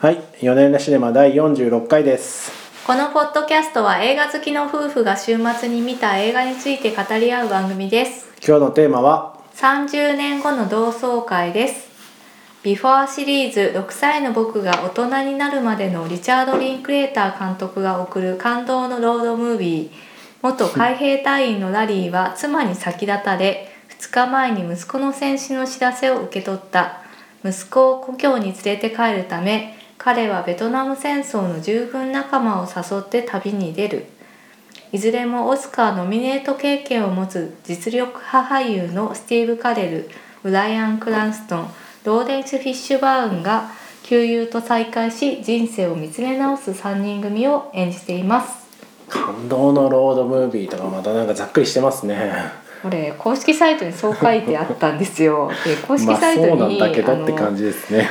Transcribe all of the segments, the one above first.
はい、よなよなシネマ第46回です。このポッドキャストは映画好きの夫婦が週末に見た映画について語り合う番組です。今日のテーマは、30年後の同窓会です。ビフォーシリーズ、6歳の僕が大人になるまでのリチャード・リンクレーター監督が送る感動のロードムービー。元海兵隊員のラリーは妻に先立たれ2日前に息子の戦死の知らせを受け取った息子を故郷に連れて帰るため彼はベトナム戦争の従軍仲間を誘って旅に出るいずれもオスカーノミネート経験を持つ実力派俳優のスティーブ・カレルブライアン・クランストンローレンス・フィッシュバーンが旧友と再会し人生を見つめ直す3人組を演じています感動のロードムービーとかまたなんかざっくりしてますね。これ公式サイトにそう書いてあったんですよで 公式まあサイトそうなんに、だけどって感じですね。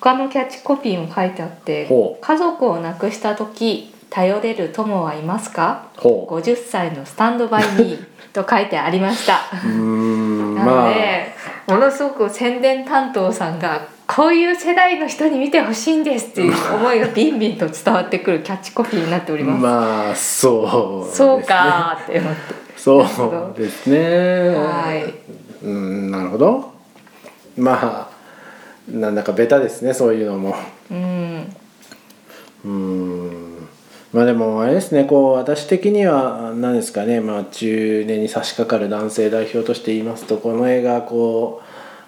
他のキャッチコピーも書いてあって家族を亡くした時頼れる友はいますか？ほう。50歳のスタンドバイミー と書いてありましたうーん、なまあ、ので、ものすごく宣伝担当さんがこういう世代の人に見てほしいんですっていう思いがビンビンと伝わってくるキャッチコピーになっております。まあ、そうね。そう。かーって思って。そうですね。はい。うん、なるほど。まあ、なんだかベタですね、そういうのも。うん。うーんまあでもあれですねこう私的には何ですかね、まあ、中年に差し掛かる男性代表として言いますとこの映画こ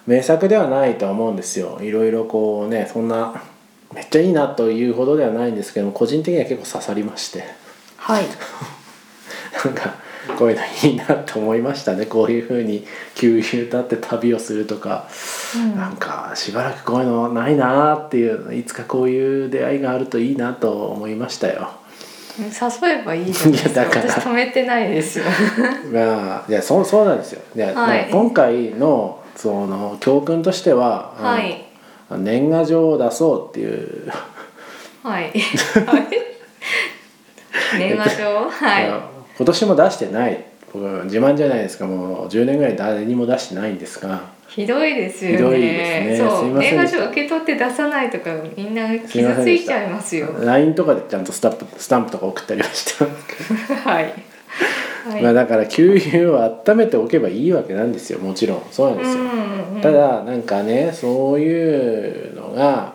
う名作ではないとは思うんですよいろいろこうねそんなめっちゃいいなというほどではないんですけども個人的には結構刺さりましてはい。なんかこういうのいいなと思いましたねこういうふうに旧友と会って旅をするとか。うんなんかしばらくこういうのないなーっていういつかこういう出会いがあるといいなと思いましたよ。誘えばいいじゃないですか。から私止めてないですよ。まあいやそうそうなんですよ。いやはいまあ今回のその教訓としては、はい。年賀状を出そうっていう、はい。はい。年賀状？はい。今年も出してない僕自慢じゃないですかもう10年ぐらい誰にも出してないんですがひどいですよね。ひどいですねそう。年賀状受け取って出さないとかみんな傷ついちゃいますよ。LINE とかでちゃんとスタンプスタンプとか送ったりはしてますけど、はい。はい。まあだから給油を温めておけばいいわけなんですよもちろんそうなんですよ。うんうんうんただなんかねそういうのが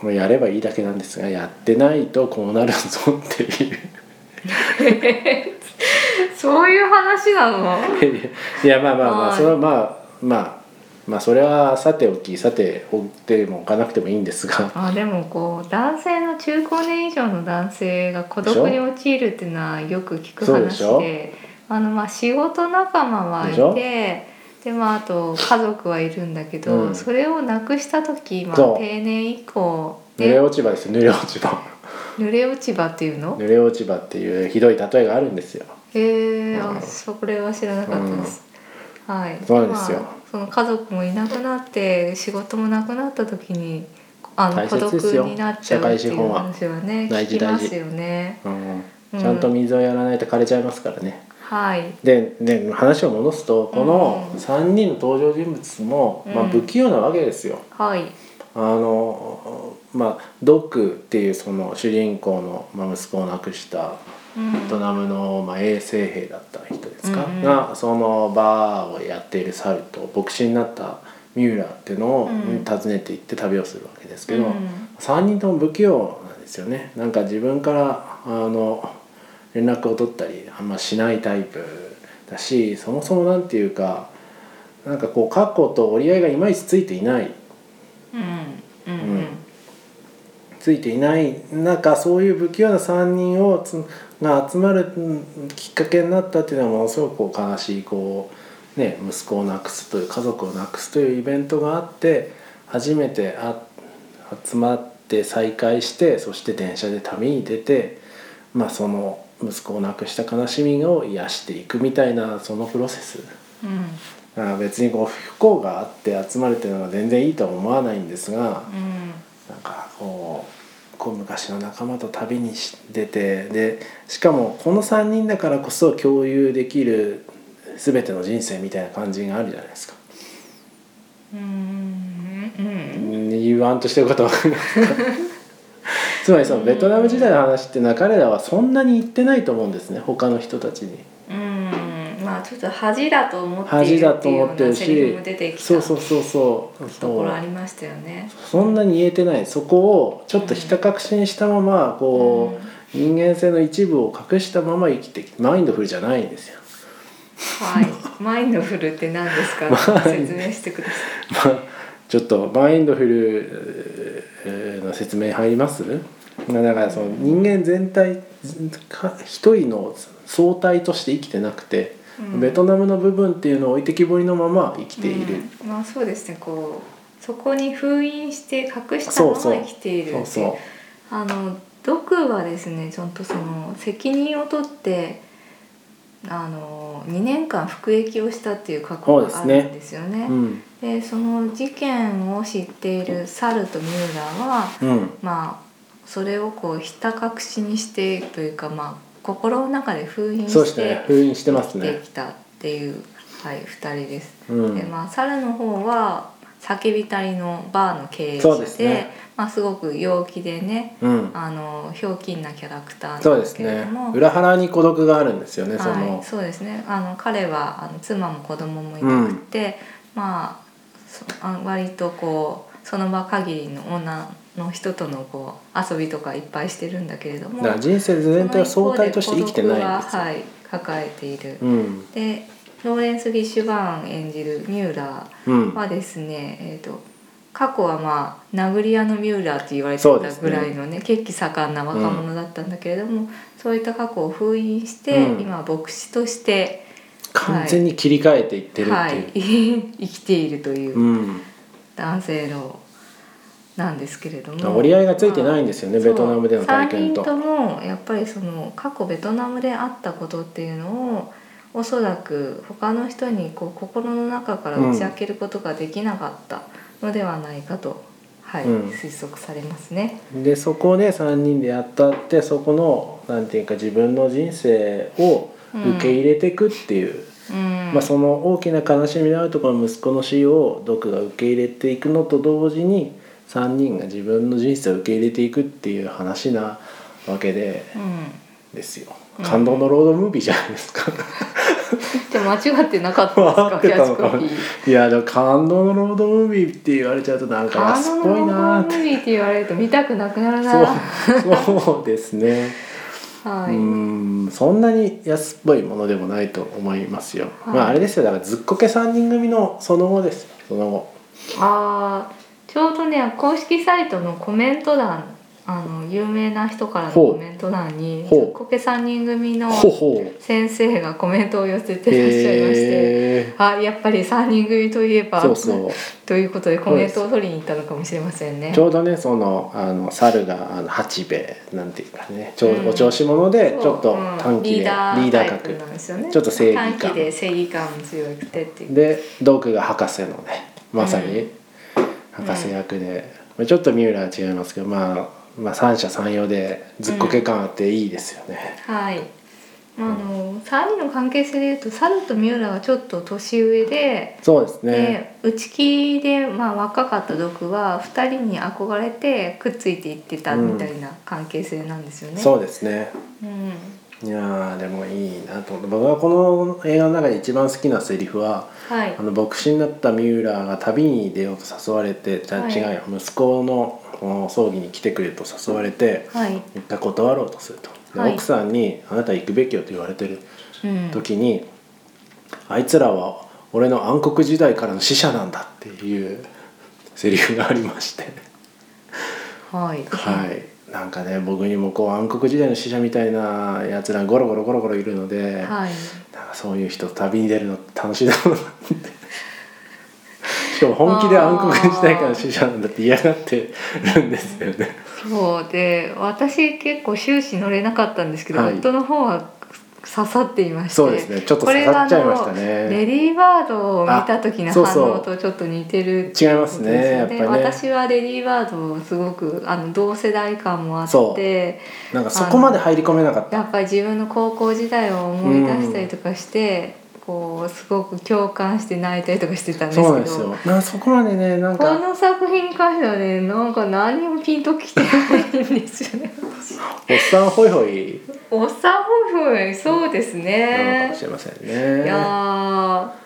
もうやればいいだけなんですがやってないとこうなるぞっていう そういう話なの？いやまあまあまあはい。それはまあまあまあそれはさておきさておってもおかなくてもいいんですが。あでもこう男性の中高年以上の男性が孤独に陥るっていうのはよく聞く話であのまあ仕事仲間はいてでまああと家族はいるんだけど、うん。それをなくした時、まあ、定年以降濡れで落ち葉ですよ濡れ落ち葉濡れ落ち葉っていうの？濡れ落ち葉っていうひどい例えがあるんですよ。へえうん。あそれは知らなかったです、はい。そうなんですよ。まあその家族もいなくなって仕事もなくなった時にあの大孤独になっちゃうっていう話はね大事聞きますよね。うん。うん。ちゃんと水をやらないと枯れちゃいますからね、はい。でで話を戻すとこのうん。3人の登場人物も、まあ、うん不器用なわけですよ。はい。あのまあドックっていうその主人公の、まあ、息子を亡くしたうん。ベトナムの、まあ、衛生兵だった人ですか、うんうん。がそのバーをやっているサルと牧師になったミューラーっていうのをうん。訪ねていって旅をするわけですけど、うん3人とも不器用なんですよね。なんか自分からあの連絡を取ったりあんましないタイプだしそもそもなんていうかなんかこう過去と折り合いがいまいちついていない。うんうん。うんついていない中そういう不器用な3人をつが集まるうんきっかけになったっていうのはものすごくこう悲しいこう、ね、息子を亡くすという家族を亡くすというイベントがあって初めてあ集まって再会してそして電車で旅に出て、まあ、その息子を亡くした悲しみを癒していくみたいなそのプロセス。うんだから別にこう不幸があって集まるっていうのは全然いいとは思わないんですが、うんなんかこうこう昔の仲間と旅にし出てでしかもこの3人だからこそ共有できる全ての人生みたいな感じがあるじゃないですか。うんうん言わんとしてること つまりそのベトナム時代の話っていうのは彼らはそんなに言ってないと思うんですね他の人たちに。あちょっと恥だと思ってい恥だとるっていうよ思ってるうなセリフしも出てきたそうそうそうそうところありましたよね。そんなに言えてないそこをちょっとひた隠しにしたままこう、人間性の一部を隠したまま生きてきマインドフルじゃないんですよ。はい、マインドフルって何ですか、説明してください。まあちょっとマインドフルえーの説明入ります？まあだからその人間全体か一人の総体として生きてなくて、うんベトナムの部分っていうのを置いてきぼりのまま生きている、うん。まあそうですね。こうそこに封印して隠したまま生きているあの毒はですねちゃんとその責任を取ってあの2年間服役をしたっていう過去があるんですよね。うん。でその事件を知っているサルとミューラーはうん。まあそれをこうひた隠しにしてというかまあ心の中で封印して封印してますね。きたっていう、はい、2人です。うん。でまあ猿の方は叫びたりのバーの経営者でね。まあ、すごく陽気でねうん。あのひょうきんなキャラクターなんでそうですけれども。裏腹に孤独があるんですよねそはいの、、そうですね。あの彼はあの妻も子供もいなくて、まあそあ割とこうその場限りの女の人とのこう遊びとかいっぱいしてるんだけれどもだから人生全体を相対として生きてないんですよ、ははい、抱えている。うん。でローレンス・フィッシュバーン演じるミューラうんーはですね、えー、と過去はまあ殴り屋のミューラーって言われてたぐらいのね血気盛んな若者だったんだけれども、そういった過去を封印して、うん。今は牧師として、完全に切り替えていってるっていう、はい、生きているといううん。男性のなんですけれども。折り合いがついてないんですよね、まあベトナムでの体験と。3人ともやっぱりその過去ベトナムであったことっていうのをおそらく他の人にこう心の中から打ち明けることができなかったのではないかと、はいうん推測されますね。でそこで3人でやったってそこのなんていうか自分の人生を受け入れていくっていう、うん。まあ、その大きな悲しみのあるところの息子の死をドクが受け入れていくのと同時に3人が自分の人生を受け入れていくっていう話なわけでうん。ですよ。うん。感動のロードムービーじゃないですか。じゃあ間違ってなかったですか？いやでも感動のロードムービーって言われちゃうとなんかあ安っぽいなーって。ムービーって言われると見たくなくなるな。そうそうですね。はい、うーん。そんなに安っぽいものでもないと思いますよ。はい。まああれですよ。だからずっこけ3人組のその後ですよ。その後。あーちょうどね公式サイトのコメント欄あの有名な人からのコメント欄にこけ3人組の。先生がコメントを寄せてらっしゃいまして、へあやっぱり3人組といえーば。ということでコメントを取りに行ったのかもしれませんねち。ょうどねそのあの猿があの八兵衛なんていうかねちょうんお調子者でちょっとうん短期でリリーダー格なんですよね。ちょっと正義感短期で正義感も強くてっていう。でドクが博士のねまさに博士役で、まあちょっと三浦は違いますけど、まあ、まあ三者三様でずっこけ感あっていいですよね。はい。まああの3人の関係性でいうとサルとミューラはちょっと年上で。そうですね。で内気で、まあ、若かった毒は2人に憧れてくっついていってたみたいな関係性なんですよね。そうですね。うん、いやーでもいいなと思って。僕はこの映画の中で一番好きなセリフははい。あの牧師になった三浦が旅に出ようと誘われてじゃあはい。違うよ。息子のこの葬儀に来てくれと誘われてはい、一回断ろうとすると。奥さんに「あなた行くべきよ」と言われてるうん、時に、あいつらは俺の暗黒時代からの使者なんだっていうセリフがありまして。はい、はいなんかね僕にもこう暗黒時代の使者みたいなやつらゴロゴロゴロゴロいるので、はい、なんかそういう人と旅に出るの楽しいだろうなって。しかも本気で暗黒時代からの使者なんだって嫌がってるんですよね。そう。で私結構終始乗れなかったんですけど、はい。夫の方は刺さっていましてそうですね。ちょっと刺さっちゃいましたね。これがあのレディー・バードを見た時の反応とちょっと似てる違いますね。やっぱりね。私はレディー・バードをすごくあの同世代感もあっそてなんかそこまで入り込めなかった。やっぱり自分の高校時代を思い出したりとかして、こうすごく共感して泣いたりとかしてたんですけど。ですよ。なそこまでねなんこかの作品に関してはねなんか何もピンときてないんですよね。おっさんホイホイ。おっさんホイホイそうですなのかねもしれませんいねや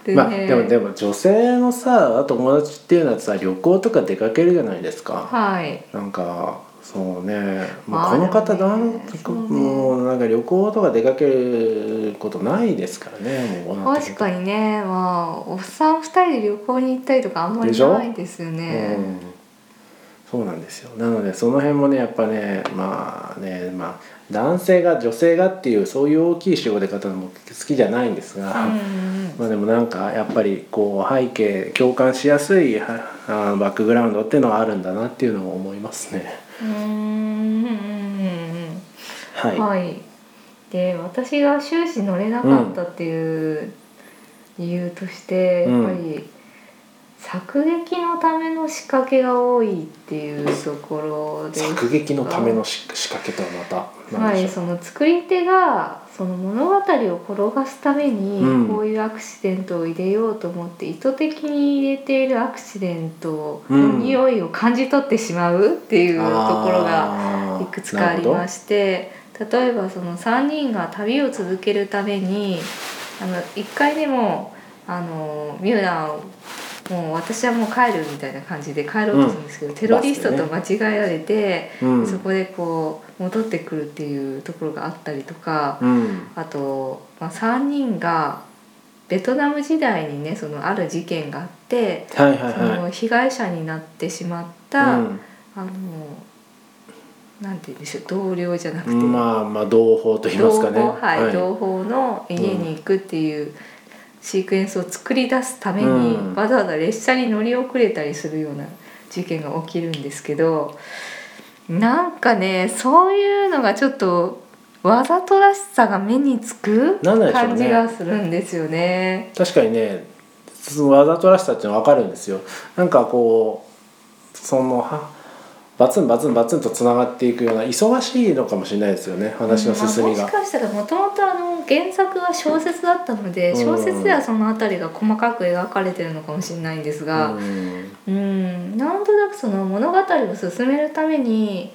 ーでね、まあでもでも女性のさ友達っていうのはさ旅行とか出かけるじゃないですか、はい。なんかそうね、まあ、まあこの方なんね。もうなんか旅行とか出かけることないですからね。確かにね。まあおっさん2人で旅行に行ったりとかあんまりないですよね。うん、そうなんですよ。なのでその辺もねやっぱねまあねまあ男性が女性がっていうそういう大きい絞り方も好きじゃないんですが、うんうん まあでもなんかやっぱりこう背景共感しやすいバックグラウンドっていうのはあるんだなっていうのを思いますね。うんはい、はい、で私が終始乗れなかったっていう理由として、うん。やっぱり作劇のための仕掛けが多いっていうところで作劇のためのし仕掛けとはまた何はい、その作り手がその物語を転がすためにうん。こういうアクシデントを入れようと思って意図的に入れているアクシデントの匂いを感じ取ってしまうっていうところががいくつかありまして例えばその3人が旅を続けるためにあの1回でもあのミューランもう私はもう帰るみたいな感じで帰ろうとするんですけど、テロリストと間違えられて、うん。そこでこう戻ってくるっていうところがあったりとか、うん。あと、まあ、3人がベトナム時代にねそのある事件があって、はいはいその被害者になってしまっ。た、あのなんて言うんでしょう同僚じゃなくて、まあまあ同胞と言いますかね。同胞はい、同胞の家に行くっていうシークエンスを作り出すために、うん。わざわざ列車に乗り遅れたりするような事件が起きるんですけどなんかねそういうのがちょっとわざとらしさが目につく感じがするんですよね。確かにねそのわざとらしさっていうのは分かるんですよ。なんかこうそのはバツンバツンバツンとつながっていくような忙しいのかもしれないですよね話の進みがまあもし。かしたらもともとあの原作は小説だったのでうん小説ではその辺りが細かく描かれてるのかもしれないんですが、うんうん、なんとなくその物語を進めるために、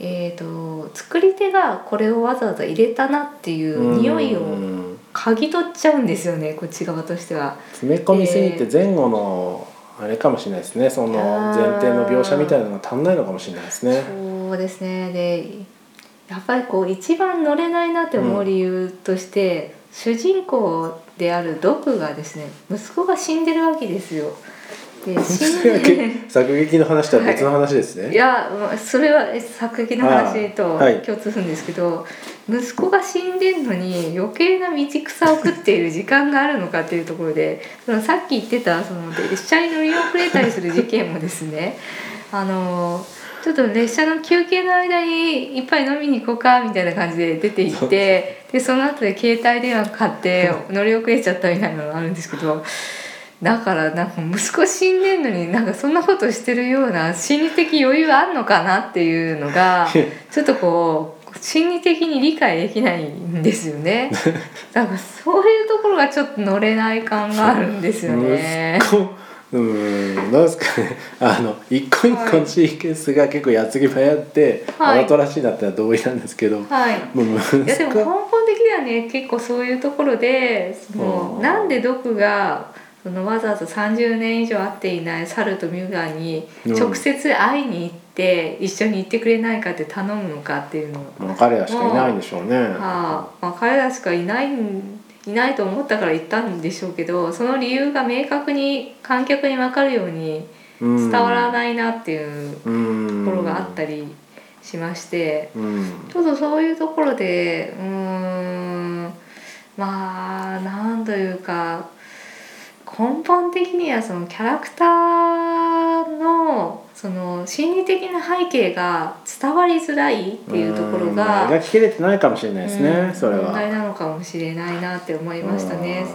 えー、と作り手がこれをわざわざ入れたなっていう匂いをうん嗅ぎ取っちゃうんですよねこっち側としては。詰め込みすぎて前後のあれかもしれないですねその前提の描写みたいなのが足んないのかもしれないですね。そうですねでやっぱりこう一番乗れないなって思う理由として、主人公であるドクがですね息子が死んでるわけですよ。で死んで作劇の話とは別の話ですね。いやまあそれは作劇の話と共通するんですけど、息子が死んでんのに余計な道草を食っている時間があるのかっていうところでそのさっき言ってたその列車に乗り遅れたりする事件もですねあのちょっと列車の休憩の間にいっぱい飲みに行こうかみたいな感じで出て行ってでその後で携帯電話買って乗り遅れちゃったみたいなのがあるんですけど。だからなんか息子死んでんのになんかそんなことしてるような心理的余裕あんのかなっていうのが ちょっとこう心理的に理解できないんですよね。だからそういうところがちょっと乗れない感があるんですよね。うんなんですかねあの一個一個のシーケンスが結構矢継ぎ早って、はいあざとらしいなってのは同意なんですけど、はい。もいやでも根子本的にはね結構そういうところでそのうんなんで毒がそのわざわざ30年以上会っていないサルとミューガーに直接会いに行って一緒に行ってくれないかって頼むのかっていうの。をまあ彼らしかいないんでしょうね。はあまあ、彼らしかいないんいないと思ったから言ったんでしょうけどその理由が明確に観客に分かるように伝わらいないなっていうとところがあったりしまして。うん。ちょっとそういうところでうーんまあなんというか根本的にはそのキャラクターのその心理的な背景が伝わりづらいっていうところんが。描ききれてないかもしれないですね、うんそれは。問題なのかもしれないなって思いましたね。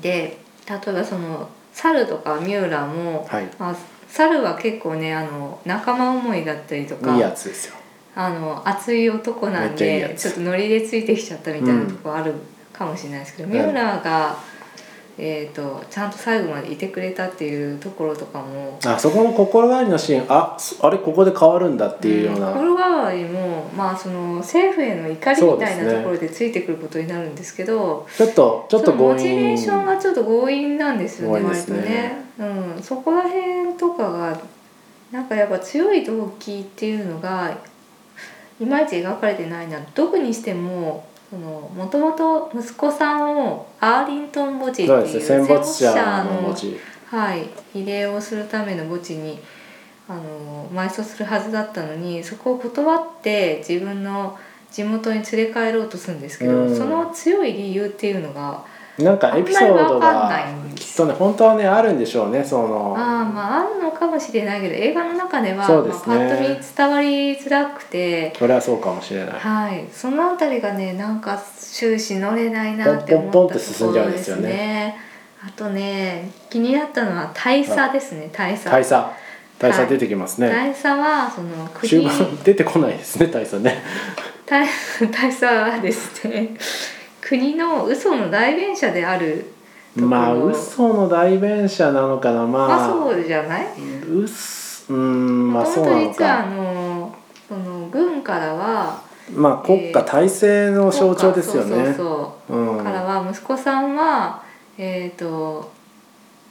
で例えばその猿とかミューラも、はいまあ、猿は結構ねあの仲間思いだったりとかいいやつですよ。あの熱い男なんでちょっとノリでついてきちゃったみたいなとこあるかもしれないですけどはい三浦が、えー、とちゃんと最後までいてくれたっていうところとかもあそこの心変わりのシーンあそあれここで変わるんだっていうような、心変わりも、まあ、その政府への怒りみたいなところでついてくることになるんですけどちょっとちょっとモチベーション引がちょっと強引なんですよねね。割とね、うん、そこら辺とかがなんかやっぱ強い動機っていうのがいまいち描かれてないな特にしてももともと息子さんをアーリントン墓地っていう戦没者戦のはい、慰霊をするための墓地にあの埋葬するはずだったのにそこを断って自分の地元に連れ帰ろうとするんですけど、うん。その強い理由っていうのがなんかエピソードがきっとね本当はねあるんでしょうねその。ああまああるのかもしれないけど映画の中ではそうですね。まあ、パッと見伝わりづらくて。それはそうかもしれない。はい、そのあたりがねなんか終始乗れないなって思ったところです進んじゃうんですよね。あとね気になったのは大佐ですね大佐。大佐。大佐出てきますね、大佐はその終国盤出てこないですね大佐ね。大 大佐はですね国の嘘の代弁者であるまあ嘘の代弁者なのかな。まあ、まあそうじゃない？うんまあそうなのもと実はあかのその軍からはまあ国家体制の象徴ですよね。そうそうそう。うん。からは息子さんはえっ、と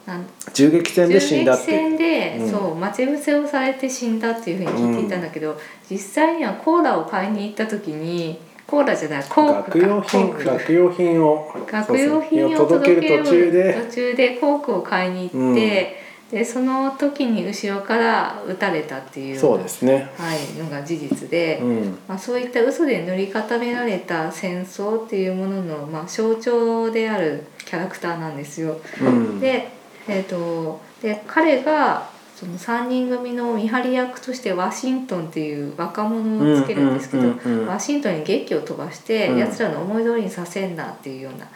なん銃撃戦で死ん銃撃だって戦で、うん。そう待ち伏せをされて死んだっていうふうに聞いていたんだけど、実際にはコーラを買いに行った時にコーラじゃないコーク学用品学用品を学用品を届ける途中で。途中でコークを買いに行って、でその時に後ろから撃たれたっていうそうですね。はい、のが事実で、うん。まあ、そういった嘘で塗り固められた戦争っていうものの、まあ、象徴であるキャラクターなんですよ。うん。で,、えー、とで彼がその3人組の見張り役としてワシントンっていう若者をつけるんですけど、ワシントンに劇を飛ばして、うん。やつらの思い通りにさせんなっていうような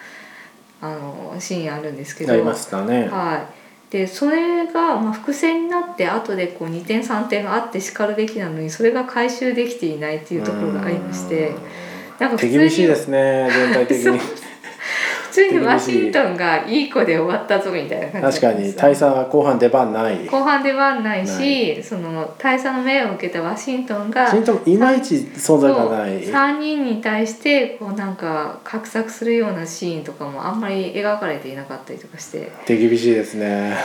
あのシーンあるんですけど。ありましたね。はい、でそれが、まあ、伏線になって後でこう2点3点あってしかるべきなのにそれが回収できていないっていうところがありまして。なんか厳しいですね全体的に 普通にワシントンがいい子で終わったぞみたいな感じ確かに大佐は後半出番ない。後半出番ないなしその大佐の命を受けたワシントンがワシントンいまいち存在がない。そう3人に対してこうなんか画策するようなシーンとかもあんまり描かれていなかったりとかして。手厳しいですね。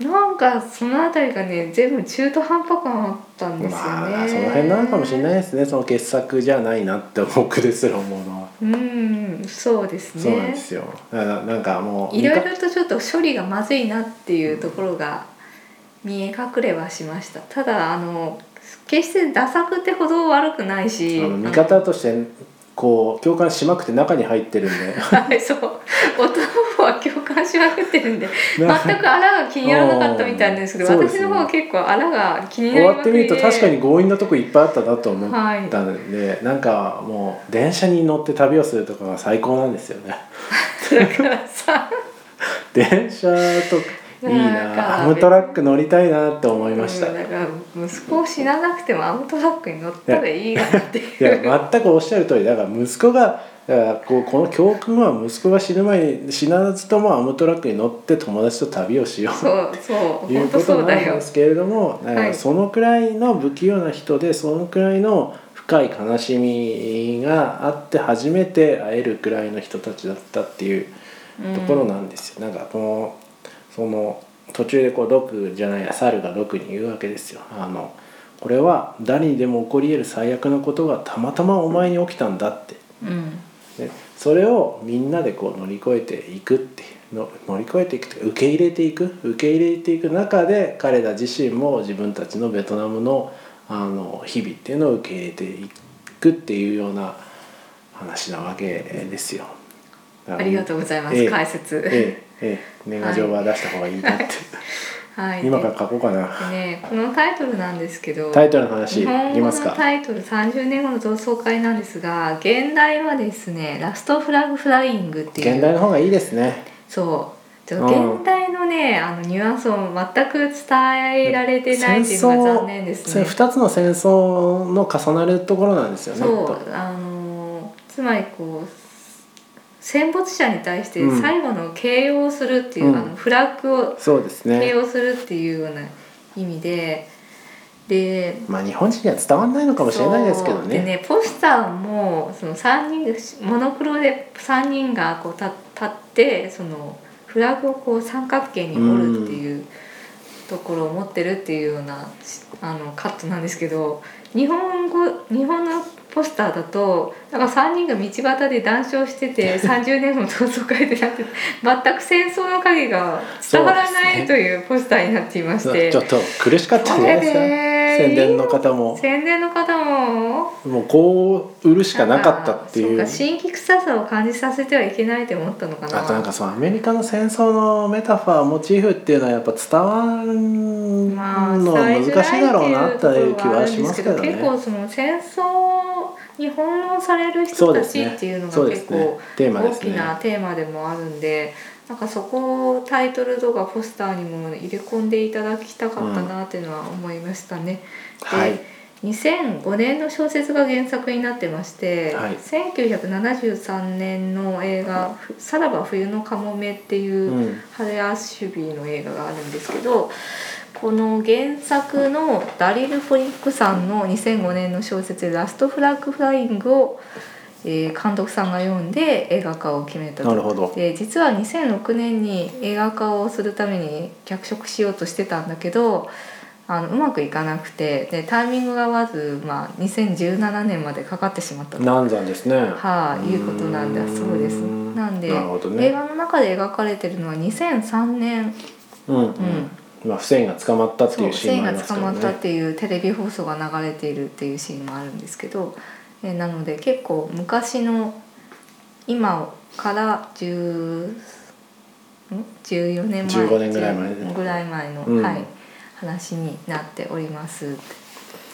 なんかそのあたりがね全部中途半端感あったんですよね。まあその辺なのかもしれないですね。その傑作じゃないなって僕ですら思うのは、うんそうですね。そうなんですよ。だからなんかもういろいろとちょっと処理がまずいなっていうところが見え隠れはしました。ただあの決してダ作ってほど悪くないし見方としてこう共感しまくって中に入ってるんで。はいそう。夫の方は共感しまくってるんで全なくあらが気にならなかったみたいなんですけどね。私の方は結構あらが気にな終わりまくりでってみると確かに強引なとこいっぱいあったなと思っはいたんで、なんかもう電車に乗って旅をするとかが最高なんですよね。だからさ電車といいな。アムトラック乗りたいなって思いました、うんだから息子を死ななくてもアムトラックに乗ったらいいなっていう。いや全くおっしゃる通りだから息子がだからこうこの教訓は息子が死ぬ前に死なずともアムトラックに乗って友達と旅をしようそうそういうことなんですけれどもそのくらいの不器用な人でそのくらいの深い悲しみがあって初めて会えるくらいの人たちだったっていうところなんですよ。なんかこのその途中でこう毒じゃないや猿が毒に言うわけですよ。あのこれは誰にでも起こり得る最悪のことがたまたまお前に起きたんだって。うんね、それをみんなでこう乗り越えていくっていうの乗り越えていくというか受け入れていく受け入れていく中で彼ら自身も自分たちのベトナムのあの日々っていうのを受け入れていくっていうような話なわけですよ。ありがとうございます、ええ解説、ええええ年賀状は出した方がいいなって、はい今から書こうかな。でねこのタイトルなんですけどタイトルの話い日本語のきますか。タイトル30年後の同窓会なんですが現代はですねラストフラグフライングっていう現代の方がいいですね。そうちょっうんと現代のね、あのニュアンスを全く伝えられてないっていうのが残念ですね。二つの戦争の重なるところなんですよね。そうあのつまりこう戦没者に対してうん。最後の形容をするっていう、うん。あのフラッグをそうです形ね容するっていうような意味ででまあ日本人には伝わらないのかもしれないですけどそう。でねねポスターもその3人がモノクロで3人がこう立立ってそのフラグをこう三角形に折るっていうところを持ってるっていうようなしあのカットなんですけど日本語日本のポスターだとなんか3人が道端で談笑してて 30年も同窓会でなって全く戦争の影が伝わらないというポスターになっていまして。ちょっと苦しかったんじゃないですか？宣伝の方も。宣伝の方も。もうこう売るしかなかったっていう。新規臭さを感じさせてはいけないと思ったのかな。あとなんかそのアメリカの戦争のメタファーモチーフっていうのはやっぱ伝わるまあのは難しいだろうなっていう気はしますけどね。結構その戦争に翻弄される人たちっていうのが結構大きなテーマでもあるんでなんかそこをタイトルとかポスターにも入れ込んでいただきたかったなっていうのは思いましたね。はい。で2005年の小説が原作になってまして、はい。1973年の映画「さらば冬のかもめ」っていう、うん。ハレア・シュビーの映画があるんですけどこの原作のダリル・フォリックさんの2005年の小説「ラスト・フラッグ・フライング」を、えー監督さんが読んで映画化を決めたと。なるほど。で実は2006年に映画化をするために脚色しようとしてたんだけどあのうまくいかなくてでタイミングが合わず、まあ、2017年までかかってしまったと。難産ですね。はい、いうことなんだ。そうです。うんなんで、ね。映画の中で描かれてるのは2003年。うん。うんうんまあ不正が捕まったってそいううシーンもありますからね。まったっていうテレビ放送が流れているっていうシーンもあるんですけど、えーなので結構昔の今から10ん？14年前15年ぐらい前10ぐらい前の、うん。はい、話になっております。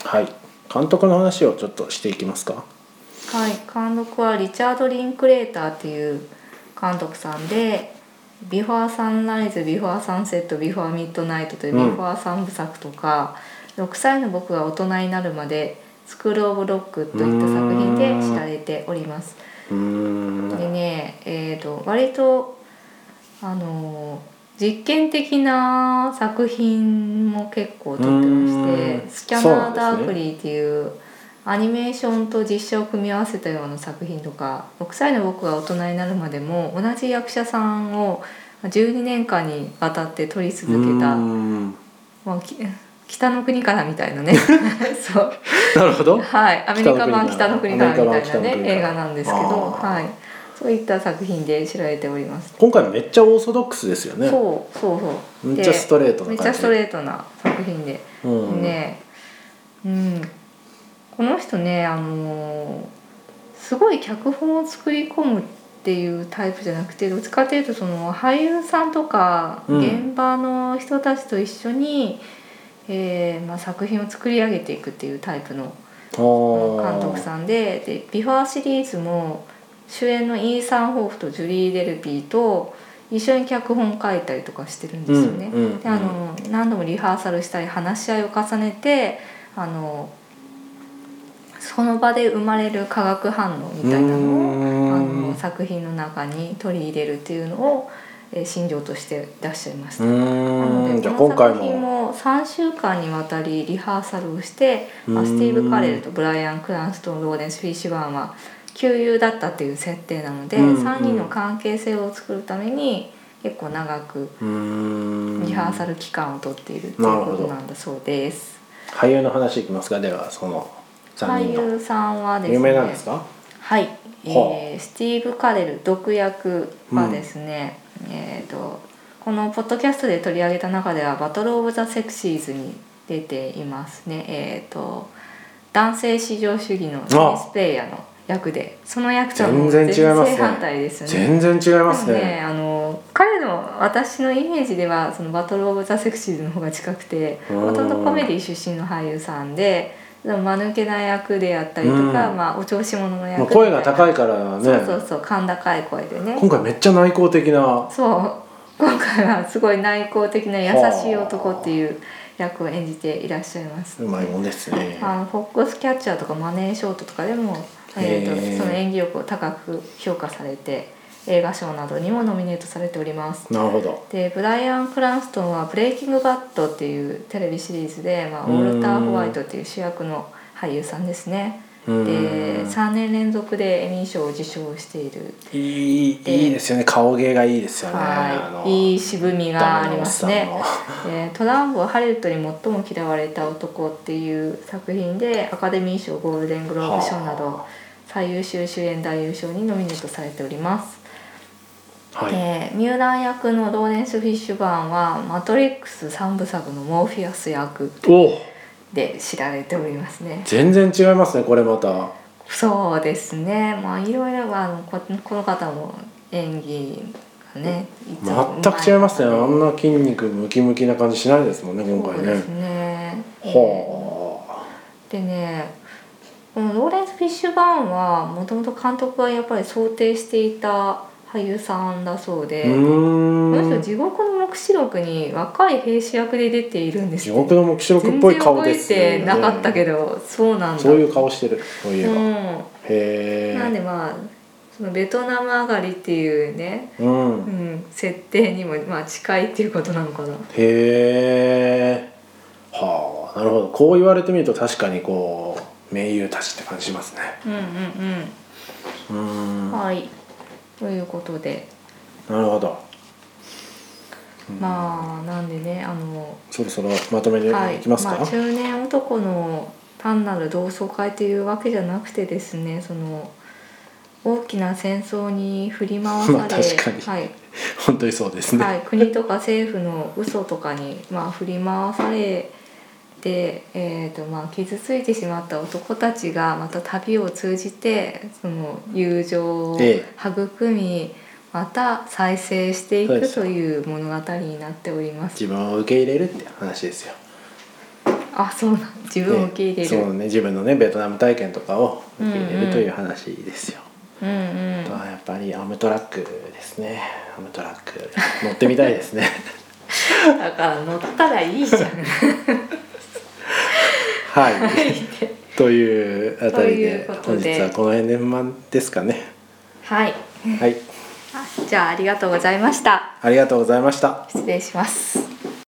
はい。監督の話をちょっとしていきますか。はい、監督はリチャード・リンクレーターっていう監督さんで「ビフォー・サンライズ」「ビフォー・サンセット」「ビフォー・ミッドナイト」といううん。ビフォー三部作とか、6歳の僕が大人になるまで「スクール・オブ・ロック」といった作品で知られております。でね、えー、と割とあのー実験的な作品も結構撮ってましうん。て「スキャナー・ダークリー」っていうアニメーションと実写を組み合わせたような作品とか6歳の僕が大人になるまでも同じ役者さんを12年間にわたって撮り続けた、ん。まあ、き北の国からみたいなね。そう。なるほど。はい、アメリカ版北北のの国からみたいなね映画なんですけど、はい、そういった作品で知られております。今回めっちゃオーソドックスですよね。そうそうそう。めっちゃストレートな感じ。めっちゃストレートな作品で、うん。ね、うん、この人ね、あのーすごい脚本を作り込むっていうタイプじゃなくて、どっちかというとその俳優さんとかうん。現場の人たちと一緒に、えーまあ作品を作り上げていくっていうタイプの監督さんでで「ビフォー」シリーズも主演のイーサン・ホークとジュリー・デルピーと一緒に脚本書いたりとかしてるんですよね。うんうんであの何度もリハーサルしたり話し合いを重ねてあのその場で生まれる化学反応みたいなのをあの作品の中に取り入れるっていうのを、えー信条としていらっしゃいました。うなのーんじゃあでこの今回作品もも3週間にわたりリハーサルをして、まあ、スティーブ・カレルとブライアン・クランストンローレンス・フィッシュバーンは旧友だったっていう設定なので、うんうん。3人の関係性を作るために結構長くリハーサル期間を取っているっていうことなんだそうです。俳優の話いきますか。ではその3俳優さんはですね。有名なんですか？はい、はえースティーブ・カレル毒役はですね、えー、とこのポッドキャストで取り上げた中では「バトル・オブ・ザ・セクシーズ」に出ていますね。えっ、と男性至上主義のテニスプレーヤーの役でその役とはもう全然違いますね。正反対ですよね。全然違いますね。ねあの彼の私のイメージではそのバトル・オブ・ザ・セクシーズの方が近くてうん。もともとコメディ出身の俳優さんで間抜けな役であったりとか、うん。まあ、お調子者の役まあ声が高いからね。そうそうそう甲高い声でね。今回めっちゃ内向的な。そう。今回はすごい内向的な優しい男っていう役を演じていらっしゃいます。うまいもんですね。あのフォックスキャッチャーとかマネーショートとかでも、えーとその演技力を高く評価されて映画賞などにもノミネートされております。なるほど。でブライアン・クランストンは「ブレイキング・バッド」っていうテレビシリーズで、まあ、ウォルター・ホワイトっていう主役の俳優さんですね。でうん。3年連続でエミー賞を受賞している。いいでいいですよね。顔芸がいいですよね。はい、いい渋みがありますね。トランボ ハリウッドに最も嫌われた男っていう作品でアカデミー賞ゴールデングローブ賞などは最優秀主演男優賞にノミネートされております、はい。でミューラン役のローレンス・フィッシュバーンは「マトリックス3部作のモーフィアス役で知られておりますね。全然違いますねこれまた。そうですね。まあいろいろあのここの方も演技がね全く違いますね。あんな筋肉ムキムキな感じしないですもんね今回ね。そうですね。はでねこのローレンス・フィッシュバーンはもともと監督がやっぱり想定していた俳優さんだそうで、この地獄の黙示録に若い兵士役で出ているんです地獄の黙示録っぽい顔です全然覚えてなかったけどど、そうなんだ。そういう顔してるそういえば、うへん、なんえでまあそのベトナム上がりっていうね、うん。うん、設定にもまあ近いっていうことなのかな。へえはあなるほど。こう言われてみると確かにこう名優たちって感じしますね。うんうんうーうんん。はいということで。なるほど。まあなんでねあのそろそろまとめにはい。いきますか、まあ、中年男の単なる同窓会というわけじゃなくてですねその大きな戦争に振り回され、まあはい。本当にそうですね、はい、国とか政府の嘘とかに、まあ、振り回されて、えーとまあ、傷ついてしまった男たちがまた旅を通じてその友情をえ育み、また再生していくという物語になっております。自分を受け入れるって話ですよ。あそうなん自分を受け入れる、そうね自分のねベトナム体験とかを受け入れるという話ですよ、うんうん。あとはやっぱりアムトラックですね。アムトラック乗ってみたいですね。だから乗ったらいいじゃん。はい。というあたりで。本日はこの辺でまですかね。はい。はい。あじゃあありがとうございました。ありがとうございました。失礼します